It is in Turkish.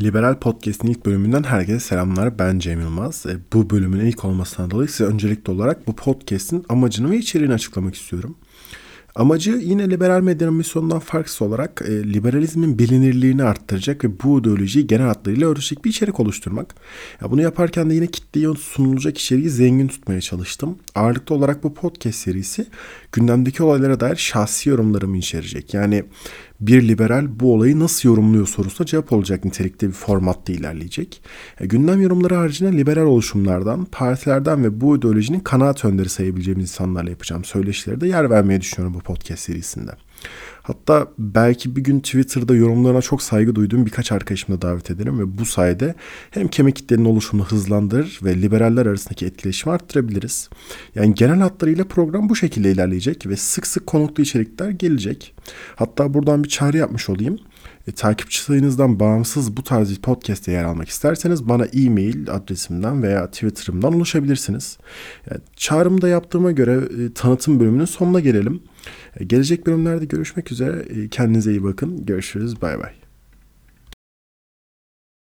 Liberal Podcast'in ilk bölümünden herkese selamlar. Ben Cem Yılmaz. E, bu bölümün ilk olmasından dolayı size öncelikli olarak bu podcast'in amacını ve içeriğini açıklamak istiyorum. Amacı yine liberal medyanın misyonundan farksız olarak e, liberalizmin bilinirliğini arttıracak ve bu ideolojiyi genel hatlarıyla örtecek bir içerik oluşturmak. Ya bunu yaparken de yine kitleye sunulacak içeriği zengin tutmaya çalıştım. Ağırlıklı olarak bu podcast serisi gündemdeki olaylara dair şahsi yorumlarımı içerecek. Yani bir liberal bu olayı nasıl yorumluyor sorusuna cevap olacak nitelikte bir formatta ilerleyecek. E, gündem yorumları haricinde liberal oluşumlardan, partilerden ve bu ideolojinin kanaat önderi sayabileceğimiz insanlarla yapacağım söyleşilere de yer vermeyi düşünüyorum bu podcast serisinde. Hatta belki bir gün Twitter'da yorumlarına çok saygı duyduğum birkaç arkadaşımı da davet ederim ve bu sayede hem kemik kitlenin oluşumunu hızlandırır ve liberaller arasındaki etkileşimi arttırabiliriz. Yani genel hatlarıyla program bu şekilde ilerleyecek ve sık sık konuklu içerikler gelecek. Hatta buradan bir çağrı yapmış olayım. E, takipçi sayınızdan bağımsız bu tarz bir podcast'te yer almak isterseniz bana e-mail adresimden veya Twitter'ımdan ulaşabilirsiniz. Yani çağrımda yaptığıma göre e, tanıtım bölümünün sonuna gelelim. Gelecek bölümlerde görüşmek üzere. Kendinize iyi bakın. Görüşürüz. Bay bay.